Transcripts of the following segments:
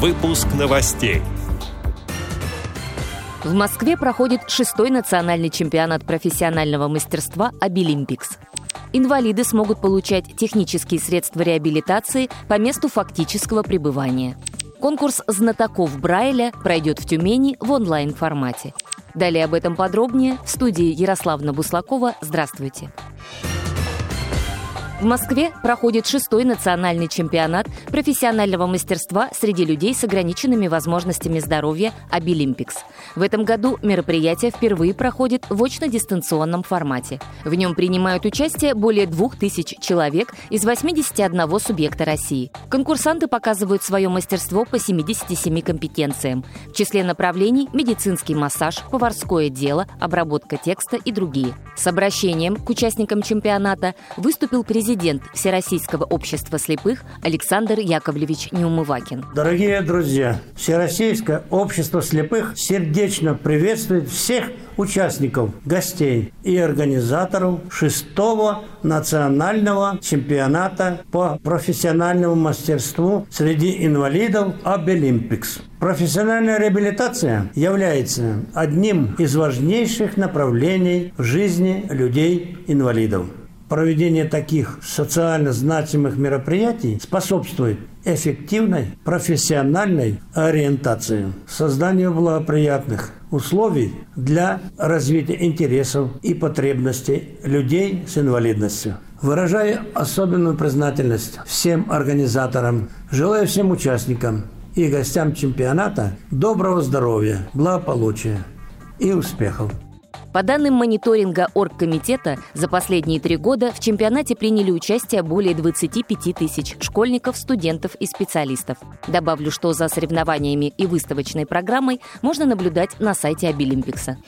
Выпуск новостей. В Москве проходит шестой национальный чемпионат профессионального мастерства «Абилимпикс». Инвалиды смогут получать технические средства реабилитации по месту фактического пребывания. Конкурс знатоков Брайля пройдет в Тюмени в онлайн-формате. Далее об этом подробнее в студии Ярославна Буслакова. Здравствуйте. В Москве проходит шестой национальный чемпионат профессионального мастерства среди людей с ограниченными возможностями здоровья «Абилимпикс». В этом году мероприятие впервые проходит в очно-дистанционном формате. В нем принимают участие более двух тысяч человек из 81 субъекта России. Конкурсанты показывают свое мастерство по 77 компетенциям. В числе направлений – медицинский массаж, поварское дело, обработка текста и другие. С обращением к участникам чемпионата выступил президент президент Всероссийского общества слепых Александр Яковлевич Неумывакин. Дорогие друзья, Всероссийское общество слепых сердечно приветствует всех участников, гостей и организаторов шестого национального чемпионата по профессиональному мастерству среди инвалидов Обилимпикс. Профессиональная реабилитация является одним из важнейших направлений в жизни людей-инвалидов. Проведение таких социально значимых мероприятий способствует эффективной профессиональной ориентации, созданию благоприятных условий для развития интересов и потребностей людей с инвалидностью. Выражаю особенную признательность всем организаторам, желаю всем участникам и гостям чемпионата доброго здоровья, благополучия и успехов. По данным мониторинга Оргкомитета, за последние три года в чемпионате приняли участие более 25 тысяч школьников, студентов и специалистов. Добавлю, что за соревнованиями и выставочной программой можно наблюдать на сайте Обилимпикса.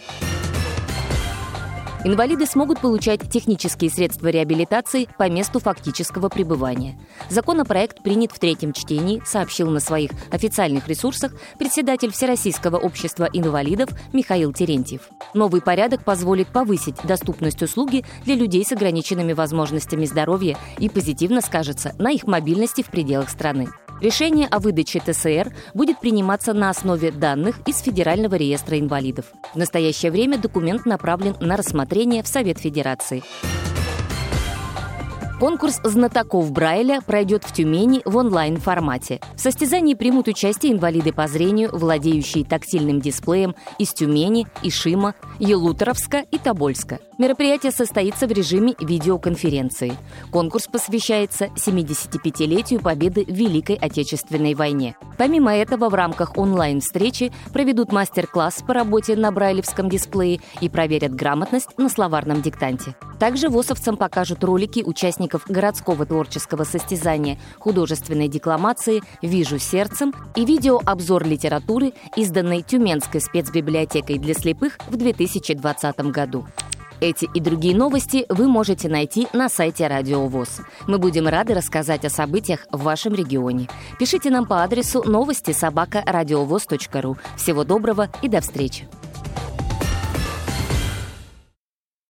Инвалиды смогут получать технические средства реабилитации по месту фактического пребывания. Законопроект принят в третьем чтении, сообщил на своих официальных ресурсах председатель Всероссийского общества инвалидов Михаил Терентьев. Новый порядок позволит повысить доступность услуги для людей с ограниченными возможностями здоровья и позитивно скажется на их мобильности в пределах страны. Решение о выдаче ТСР будет приниматься на основе данных из Федерального реестра инвалидов. В настоящее время документ направлен на рассмотрение в Совет Федерации. Конкурс знатоков Брайля пройдет в Тюмени в онлайн-формате. В состязании примут участие инвалиды по зрению, владеющие тактильным дисплеем из Тюмени, Ишима, Елуторовска и Тобольска. Мероприятие состоится в режиме видеоконференции. Конкурс посвящается 75-летию победы в Великой Отечественной войне. Помимо этого, в рамках онлайн-встречи проведут мастер-класс по работе на брайлевском дисплее и проверят грамотность на словарном диктанте. Также ВОСовцам покажут ролики участников участников городского творческого состязания художественной декламации «Вижу сердцем» и видеообзор литературы, изданной Тюменской спецбиблиотекой для слепых в 2020 году. Эти и другие новости вы можете найти на сайте Радио ВОЗ. Мы будем рады рассказать о событиях в вашем регионе. Пишите нам по адресу новости собака ру. Всего доброго и до встречи!